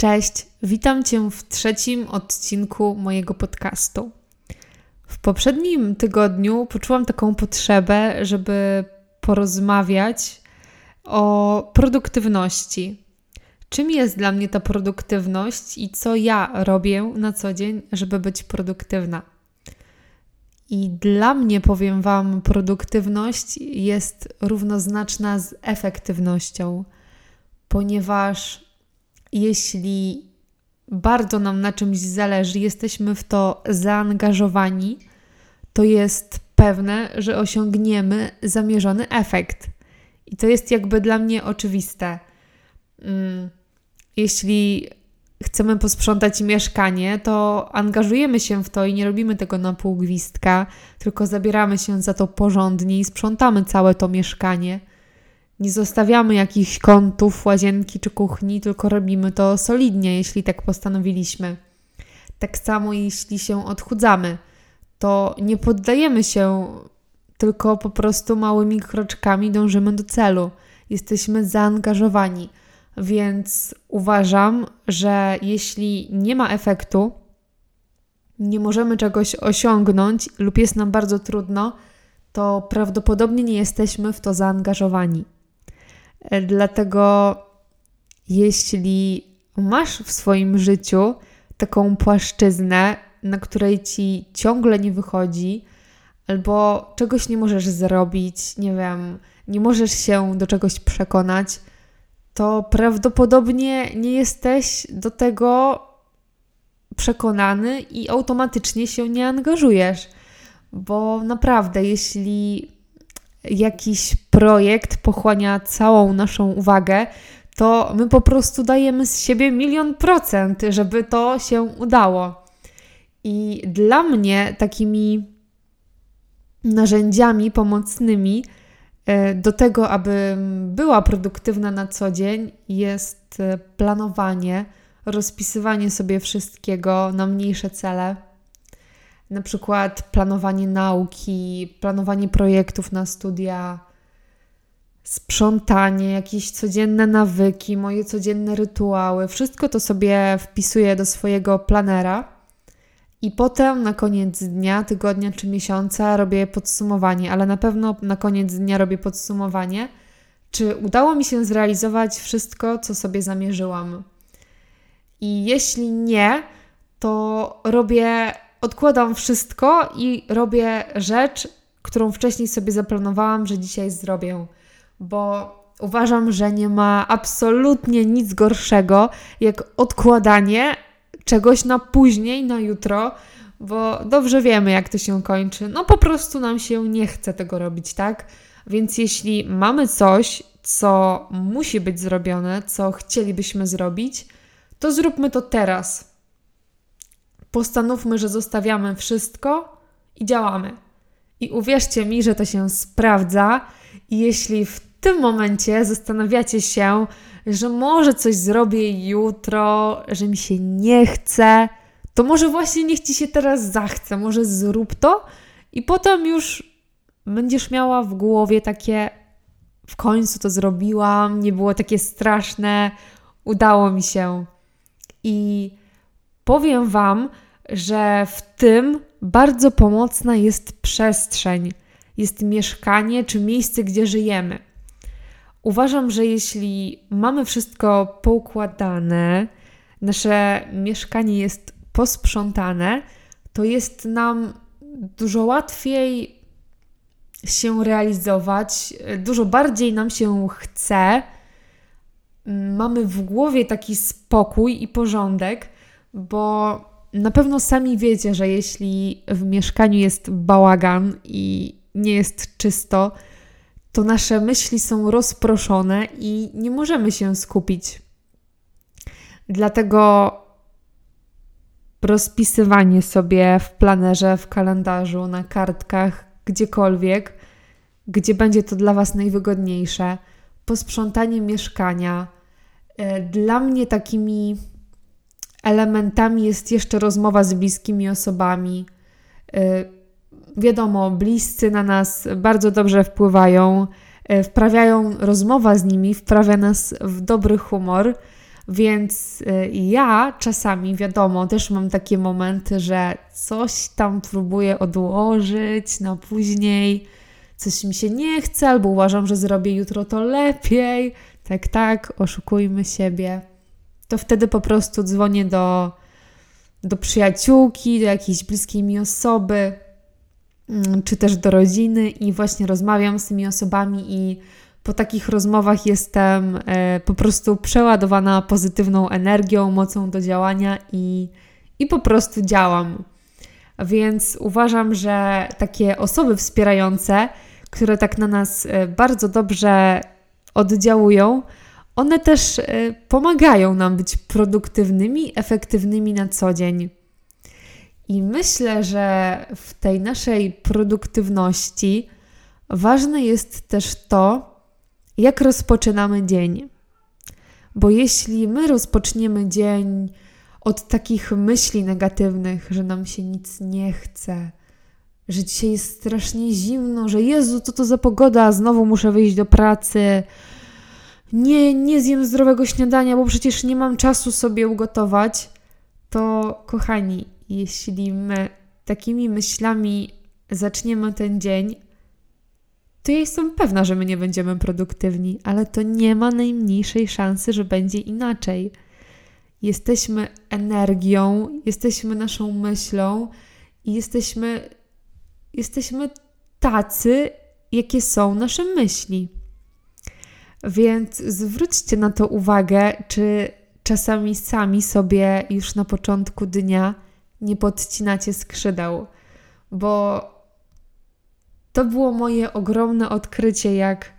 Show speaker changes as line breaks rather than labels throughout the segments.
Cześć, witam Cię w trzecim odcinku mojego podcastu. W poprzednim tygodniu poczułam taką potrzebę, żeby porozmawiać o produktywności. Czym jest dla mnie ta produktywność i co ja robię na co dzień, żeby być produktywna? I dla mnie, powiem Wam, produktywność jest równoznaczna z efektywnością, ponieważ jeśli bardzo nam na czymś zależy, jesteśmy w to zaangażowani, to jest pewne, że osiągniemy zamierzony efekt. I to jest jakby dla mnie oczywiste. Mm, jeśli chcemy posprzątać mieszkanie, to angażujemy się w to i nie robimy tego na pół gwizdka, tylko zabieramy się za to porządnie i sprzątamy całe to mieszkanie. Nie zostawiamy jakichś kątów łazienki czy kuchni, tylko robimy to solidnie, jeśli tak postanowiliśmy. Tak samo jeśli się odchudzamy, to nie poddajemy się, tylko po prostu małymi kroczkami dążymy do celu. Jesteśmy zaangażowani. Więc uważam, że jeśli nie ma efektu, nie możemy czegoś osiągnąć lub jest nam bardzo trudno, to prawdopodobnie nie jesteśmy w to zaangażowani. Dlatego, jeśli masz w swoim życiu taką płaszczyznę, na której ci ciągle nie wychodzi, albo czegoś nie możesz zrobić, nie wiem, nie możesz się do czegoś przekonać, to prawdopodobnie nie jesteś do tego przekonany i automatycznie się nie angażujesz. Bo naprawdę, jeśli jakiś projekt pochłania całą naszą uwagę, to my po prostu dajemy z siebie milion procent, żeby to się udało. I dla mnie takimi narzędziami pomocnymi e, do tego, aby była produktywna na co dzień, jest e, planowanie, rozpisywanie sobie wszystkiego na mniejsze cele na przykład planowanie nauki, planowanie projektów na studia, sprzątanie, jakieś codzienne nawyki, moje codzienne rytuały. Wszystko to sobie wpisuję do swojego planera. I potem na koniec dnia, tygodnia czy miesiąca robię podsumowanie, ale na pewno na koniec dnia robię podsumowanie, czy udało mi się zrealizować wszystko, co sobie zamierzyłam. I jeśli nie, to robię odkładam wszystko i robię rzecz, którą wcześniej sobie zaplanowałam, że dzisiaj zrobię, bo uważam, że nie ma absolutnie nic gorszego jak odkładanie czegoś na później, na jutro, bo dobrze wiemy, jak to się kończy. No po prostu nam się nie chce tego robić, tak? Więc jeśli mamy coś, co musi być zrobione, co chcielibyśmy zrobić, to zróbmy to teraz postanówmy, że zostawiamy wszystko i działamy. I uwierzcie mi, że to się sprawdza. I jeśli w tym momencie zastanawiacie się, że może coś zrobię jutro, że mi się nie chce, to może właśnie niech ci się teraz zachce, może zrób to i potem już będziesz miała w głowie takie w końcu to zrobiłam, nie było takie straszne, udało mi się. I powiem Wam, że w tym bardzo pomocna jest przestrzeń, jest mieszkanie czy miejsce, gdzie żyjemy. Uważam, że jeśli mamy wszystko poukładane, nasze mieszkanie jest posprzątane, to jest nam dużo łatwiej się realizować, dużo bardziej nam się chce. Mamy w głowie taki spokój i porządek, bo na pewno sami wiecie, że jeśli w mieszkaniu jest bałagan i nie jest czysto, to nasze myśli są rozproszone i nie możemy się skupić. Dlatego rozpisywanie sobie w planerze, w kalendarzu, na kartkach, gdziekolwiek, gdzie będzie to dla Was najwygodniejsze, posprzątanie mieszkania. E, dla mnie takimi elementami jest jeszcze rozmowa z bliskimi osobami. Y, wiadomo, bliscy na nas bardzo dobrze wpływają, y, wprawiają rozmowa z nimi, wprawia nas w dobry humor, Więc y, ja czasami, wiadomo, też mam takie momenty, że coś tam próbuję odłożyć na później, coś mi się nie chce, albo uważam, że zrobię jutro to lepiej. Tak, tak, oszukujmy siebie. To wtedy po prostu dzwonię do, do przyjaciółki, do jakiejś bliskiej mi osoby, mm, czy też do rodziny i właśnie rozmawiam z tymi osobami i po takich rozmowach jestem e, po prostu przeładowana pozytywną energią, mocą do działania i, i po prostu działam. Więc uważam, że takie osoby wspierające, które tak na nas e, bardzo dobrze oddziałują, one też e, pomagają nam być produktywnymi, efektywnymi na co dzień. I myślę, że w tej naszej produktywności ważne jest też to, jak rozpoczynamy dzień. Bo jeśli my rozpoczniemy dzień od takich myśli negatywnych, że nam się nic nie chce, że dzisiaj jest strasznie zimno, że Jezu, co to za pogoda, znowu muszę wyjść do pracy, nie, nie zjem zdrowego śniadania, bo przecież nie mam czasu sobie ugotować, to kochani, jeśli my takimi myślami zaczniemy ten dzień, to ja jestem pewna, że my nie będziemy produktywni, ale to nie ma najmniejszej szansy, że będzie inaczej. Jesteśmy energią, jesteśmy naszą myślą i jesteśmy, jesteśmy tacy, jakie są nasze myśli. Więc zwróćcie na to uwagę, czy czasami sami sobie już na początku dnia nie podcinacie skrzydeł, bo to było moje ogromne odkrycie, jak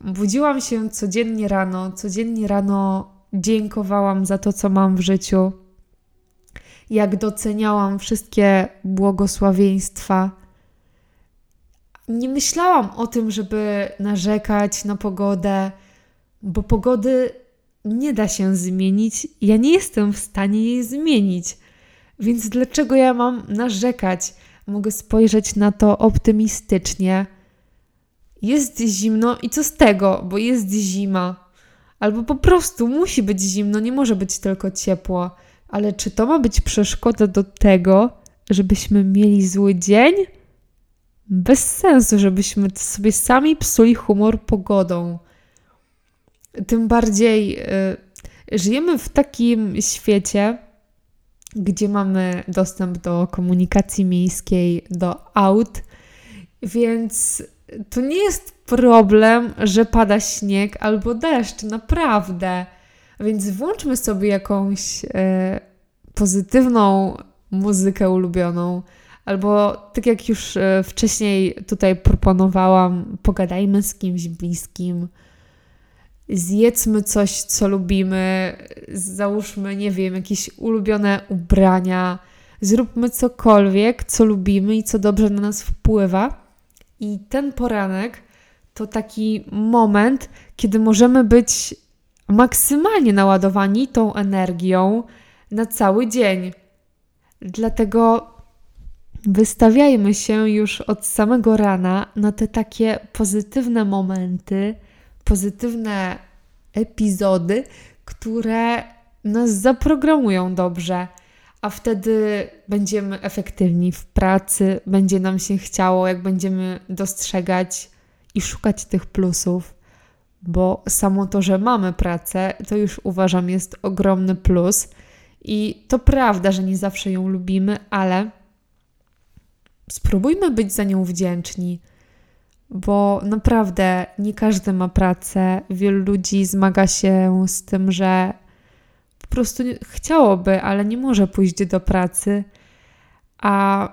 budziłam się codziennie rano, codziennie rano dziękowałam za to, co mam w życiu, jak doceniałam wszystkie błogosławieństwa. Nie myślałam o tym, żeby narzekać na pogodę, bo pogody nie da się zmienić. Ja nie jestem w stanie jej zmienić. Więc dlaczego ja mam narzekać? mogę spojrzeć na to optymistycznie. Jest zimno i co z tego, bo jest zima. Albo po prostu musi być zimno, nie może być tylko ciepło. Ale czy to ma być przeszkoda do tego, żebyśmy mieli zły dzień? Bez sensu, żebyśmy sobie sami psuli humor pogodą. Tym bardziej yy, żyjemy w takim świecie, gdzie mamy dostęp do komunikacji miejskiej, do aut, więc to nie jest problem, że pada śnieg albo deszcz, naprawdę. Więc włączmy sobie jakąś e, pozytywną muzykę ulubioną, albo tak jak już e, wcześniej tutaj proponowałam, pogadajmy z kimś bliskim zjedzmy coś, co lubimy, załóżmy, nie wiem, jakieś ulubione ubrania, zróbmy cokolwiek, co lubimy i co dobrze na nas wpływa. I ten poranek to taki moment, kiedy możemy być maksymalnie naładowani tą energią na cały dzień. Dlatego wystawiajmy się już od samego rana na te takie pozytywne momenty pozytywne epizody, które nas zaprogramują dobrze, a wtedy będziemy efektywni w pracy, będzie nam się chciało, jak będziemy dostrzegać i szukać tych plusów, bo samo to, że mamy pracę, to już uważam jest ogromny plus. I to prawda, że nie zawsze ją lubimy, ale spróbujmy być za nią wdzięczni bo naprawdę nie każdy ma pracę. Wielu ludzi zmaga się z tym, że po prostu chciałoby, ale nie może pójść do pracy. A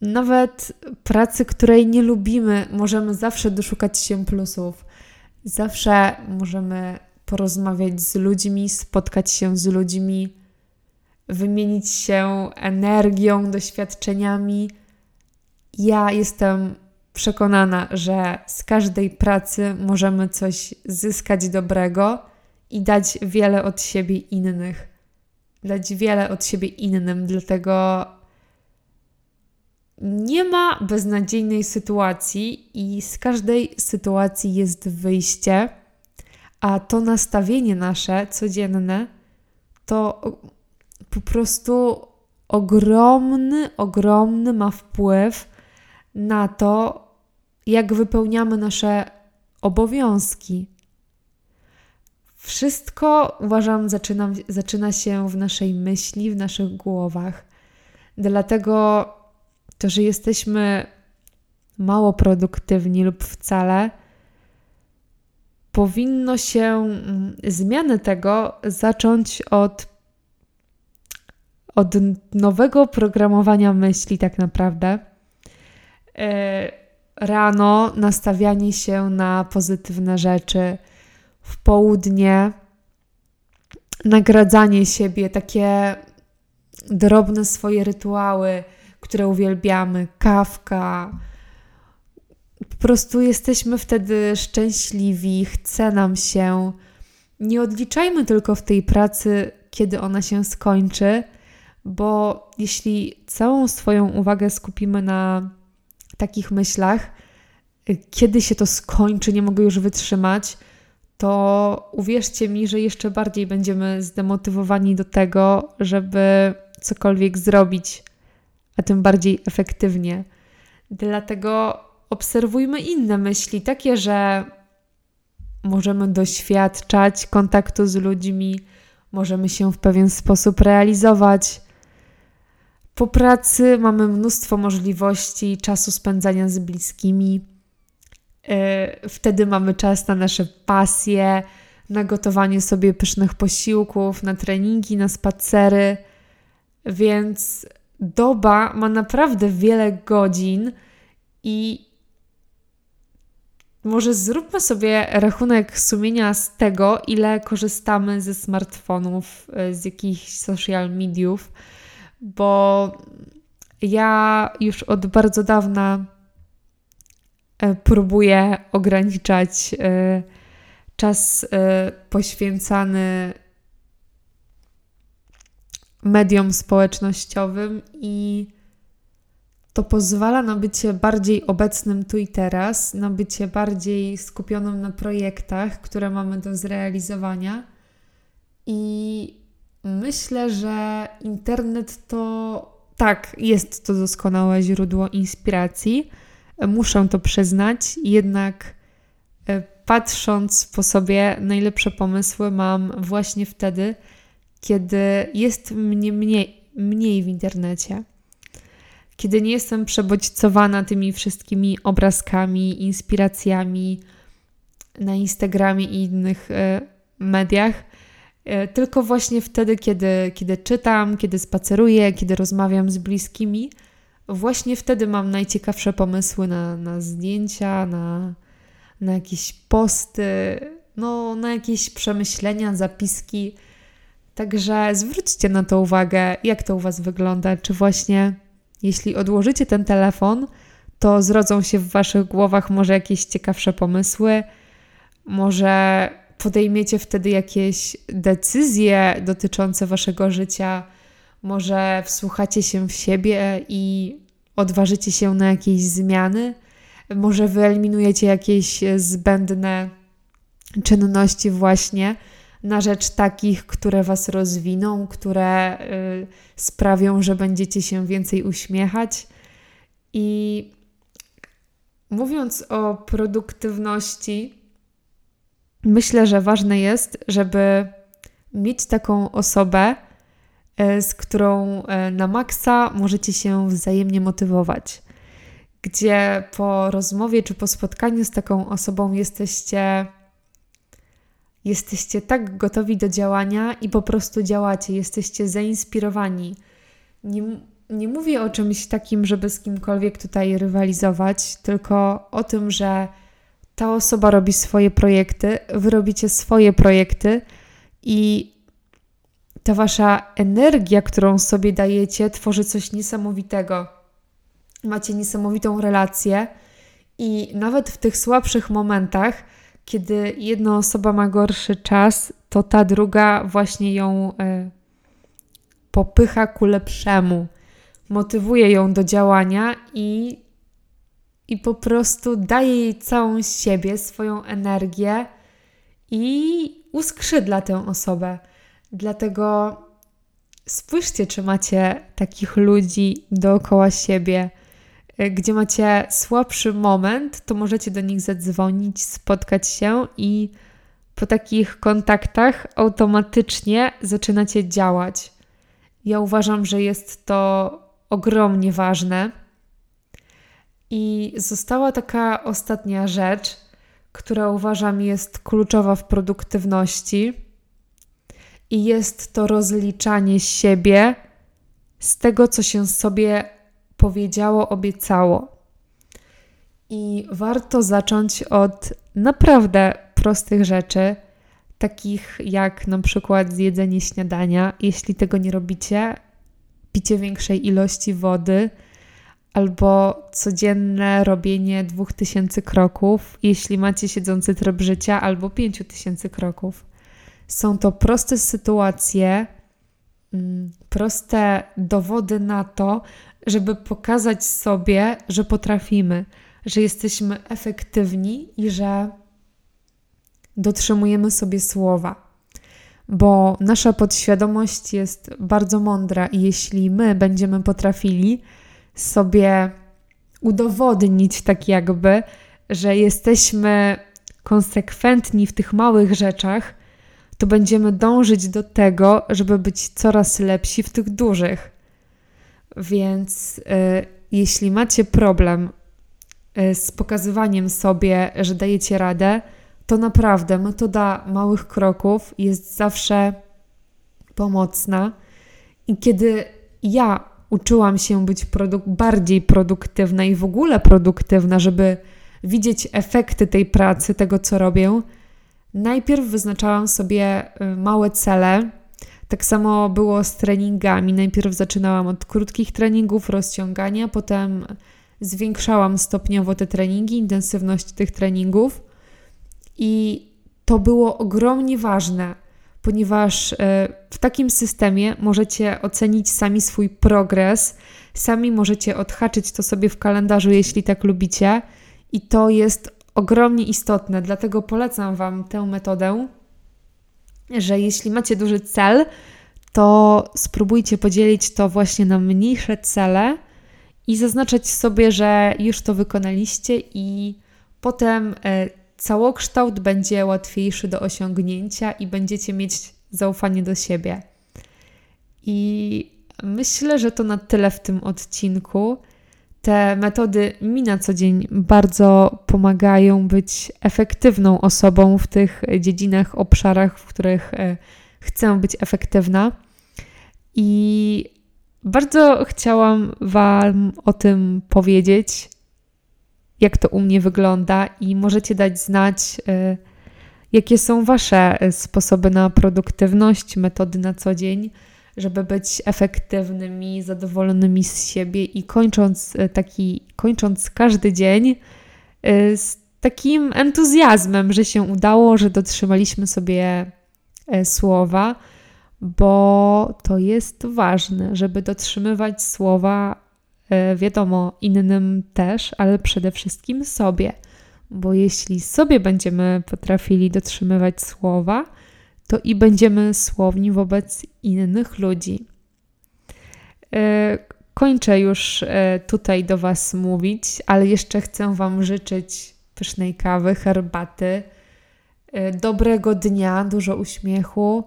nawet pracy, której nie lubimy, możemy zawsze doszukać się plusów. Zawsze możemy porozmawiać z ludźmi, spotkać się z ludźmi, wymienić się energią, doświadczeniami. Ja jestem przekonana, że z każdej pracy możemy coś zyskać dobrego i dać wiele od siebie innych. Dać wiele od siebie innym, dlatego nie ma beznadziejnej sytuacji i z każdej sytuacji jest wyjście, A to nastawienie nasze codzienne to po prostu ogromny, ogromny ma wpływ na to, jak wypełniamy nasze obowiązki. Wszystko, uważam, zaczyna, zaczyna się w naszej myśli, w naszych głowach. Dlatego to, że jesteśmy mało produktywni lub wcale, powinno się mm, zmiany tego zacząć od, od nowego programowania myśli, tak naprawdę. E, rano nastawianie się na pozytywne rzeczy, w południe nagradzanie siebie, takie drobne swoje rytuały, które uwielbiamy, kawka. Po prostu jesteśmy wtedy szczęśliwi, chce nam się. Nie odliczajmy tylko w tej pracy, kiedy ona się skończy, bo jeśli całą swoją uwagę skupimy na takich myślach, kiedy się to skończy, nie mogę już wytrzymać, to uwierzcie mi, że jeszcze bardziej będziemy zdemotywowani do tego, żeby cokolwiek zrobić, a tym bardziej efektywnie. Dlatego obserwujmy inne myśli, takie, że możemy doświadczać kontaktu z ludźmi, możemy się w pewien sposób realizować. Po pracy mamy mnóstwo możliwości czasu spędzania z bliskimi. E, wtedy mamy czas na nasze pasje, na gotowanie sobie pysznych posiłków, na treningi, na spacery. Więc doba ma naprawdę wiele godzin i może zróbmy sobie rachunek sumienia z tego, ile korzystamy ze smartfonów, e, z jakichś social mediów, bo ja już od bardzo dawna e, próbuję ograniczać e, czas poświęcany mediom społecznościowym i to pozwala na bycie bardziej obecnym tu i teraz, na bycie bardziej skupionym na projektach, które mamy do zrealizowania. I myślę, że internet to tak, jest to doskonałe źródło inspiracji. Muszę to przyznać, jednak e, patrząc po sobie, najlepsze pomysły mam właśnie wtedy, kiedy jest mnie mniej, mniej w internecie, kiedy nie jestem przebodźcowana tymi wszystkimi obrazkami, inspiracjami na Instagramie i innych y, mediach, tylko właśnie wtedy, kiedy, kiedy czytam, kiedy spaceruję, kiedy rozmawiam z bliskimi, właśnie wtedy mam najciekawsze pomysły na, na zdjęcia, na, na jakieś posty, no, na jakieś przemyślenia, zapiski Także zwróćcie na to uwagę, jak to u Was wygląda. Czy właśnie, jeśli odłożycie ten telefon, to zrodzą się w Waszych głowach może jakieś ciekawsze pomysły, może podejmiecie wtedy jakieś decyzje dotyczące Waszego życia, może wsłuchacie się w siebie i odważycie się na jakieś zmiany, może wyeliminujecie jakieś zbędne czynności, właśnie na rzecz takich, które Was rozwiną, które y, sprawią, że będziecie się więcej uśmiechać. I mówiąc o produktywności, myślę, że ważne jest, żeby mieć taką osobę, y, z którą y, na maksa możecie się wzajemnie motywować. Gdzie po rozmowie czy po spotkaniu z taką osobą jesteście jesteście tak gotowi do działania i po prostu działacie, jesteście zainspirowani. Nie, nie mówię o czymś takim, żeby z kimkolwiek tutaj rywalizować, tylko o tym, że ta osoba robi swoje projekty, wy robicie swoje projekty i ta wasza energia, którą sobie dajecie, tworzy coś niesamowitego. Macie niesamowitą relację i nawet w tych słabszych momentach kiedy jedna osoba ma gorszy czas, to ta druga właśnie ją y, popycha ku lepszemu, motywuje ją do działania i, i po prostu daje jej całą siebie, swoją energię i uskrzydla tę osobę. Dlatego spójrzcie, czy macie takich ludzi dookoła siebie, y, gdzie macie słabszy moment, to możecie do nich zadzwonić, spotkać się i po takich kontaktach automatycznie zaczynacie działać. Ja uważam, że jest to ogromnie ważne. I została taka ostatnia rzecz, która uważam jest kluczowa w produktywności, i jest to rozliczanie siebie z tego, co się sobie powiedziało, obiecało. I warto zacząć od naprawdę prostych rzeczy, takich jak na przykład zjedzenie śniadania. Jeśli tego nie robicie, picie większej ilości wody albo codzienne robienie 2000 kroków, jeśli macie siedzący tryb życia, albo 5000 kroków. Są to proste sytuacje, mm, proste dowody na to, żeby pokazać sobie, że potrafimy, że jesteśmy efektywni i że dotrzymujemy sobie słowa. Bo nasza podświadomość jest bardzo mądra, i jeśli my będziemy potrafili sobie udowodnić, tak jakby, że jesteśmy konsekwentni w tych małych rzeczach, to będziemy dążyć do tego, żeby być coraz lepsi w tych dużych. Więc y, jeśli macie problem y, z pokazywaniem sobie, że dajecie radę, to naprawdę metoda małych kroków jest zawsze pomocna. I kiedy ja uczyłam się być bardziej produktywna i w ogóle produktywna, żeby widzieć efekty tej pracy, tego co robię, najpierw wyznaczałam sobie y, małe cele. Tak samo było z treningami. Najpierw zaczynałam od krótkich treningów, rozciągania, potem zwiększałam stopniowo te treningi, intensywność tych treningów. I to było ogromnie ważne, ponieważ y, w takim systemie możecie ocenić sami swój progres, sami możecie odhaczyć to sobie w kalendarzu, jeśli tak lubicie. I to jest ogromnie istotne, dlatego polecam Wam tę metodę, że jeśli macie duży cel, to spróbujcie podzielić to właśnie na mniejsze cele i zaznaczać sobie, że już to wykonaliście, i potem e, całokształt będzie łatwiejszy do osiągnięcia i będziecie mieć zaufanie do siebie. I myślę, że to na tyle w tym odcinku. Te metody mi na co dzień bardzo pomagają być efektywną osobą w tych dziedzinach, obszarach, w których e, chcę być efektywna. I bardzo chciałam Wam o tym powiedzieć, jak to u mnie wygląda, i możecie dać znać, e, jakie są Wasze sposoby na produktywność, metody na co dzień żeby być efektywnymi, zadowolonymi z siebie i kończąc e, taki, kończąc każdy dzień z takim entuzjazmem, że się udało, że dotrzymaliśmy sobie słowa, bo to jest ważne, żeby dotrzymywać słowa, wiadomo, innym też, ale przede wszystkim sobie. Bo jeśli sobie będziemy potrafili dotrzymywać słowa, to i będziemy słowni wobec innych ludzi. E, kończę już e, tutaj do Was mówić, ale jeszcze chcę Wam życzyć pysznej kawy, herbaty, e, dobrego dnia, dużo uśmiechu,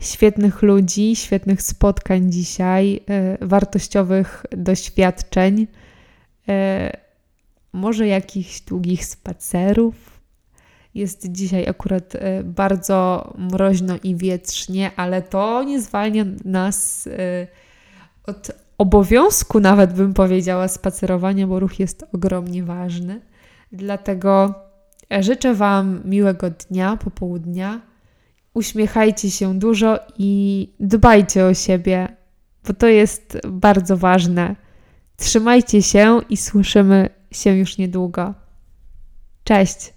świetnych ludzi, świetnych spotkań dzisiaj, wartościowych doświadczeń, może jakichś długich spacerów jest dzisiaj akurat e, bardzo mroźno i wietrznie, ale to nie zwalnia nas e, od obowiązku, nawet bym powiedziała, spacerowania, bo ruch jest ogromnie ważny. Dlatego życzę Wam miłego dnia, popołudnia. Uśmiechajcie się dużo i dbajcie o siebie, bo to jest bardzo ważne. Trzymajcie się i słyszymy się już niedługo. Cześć!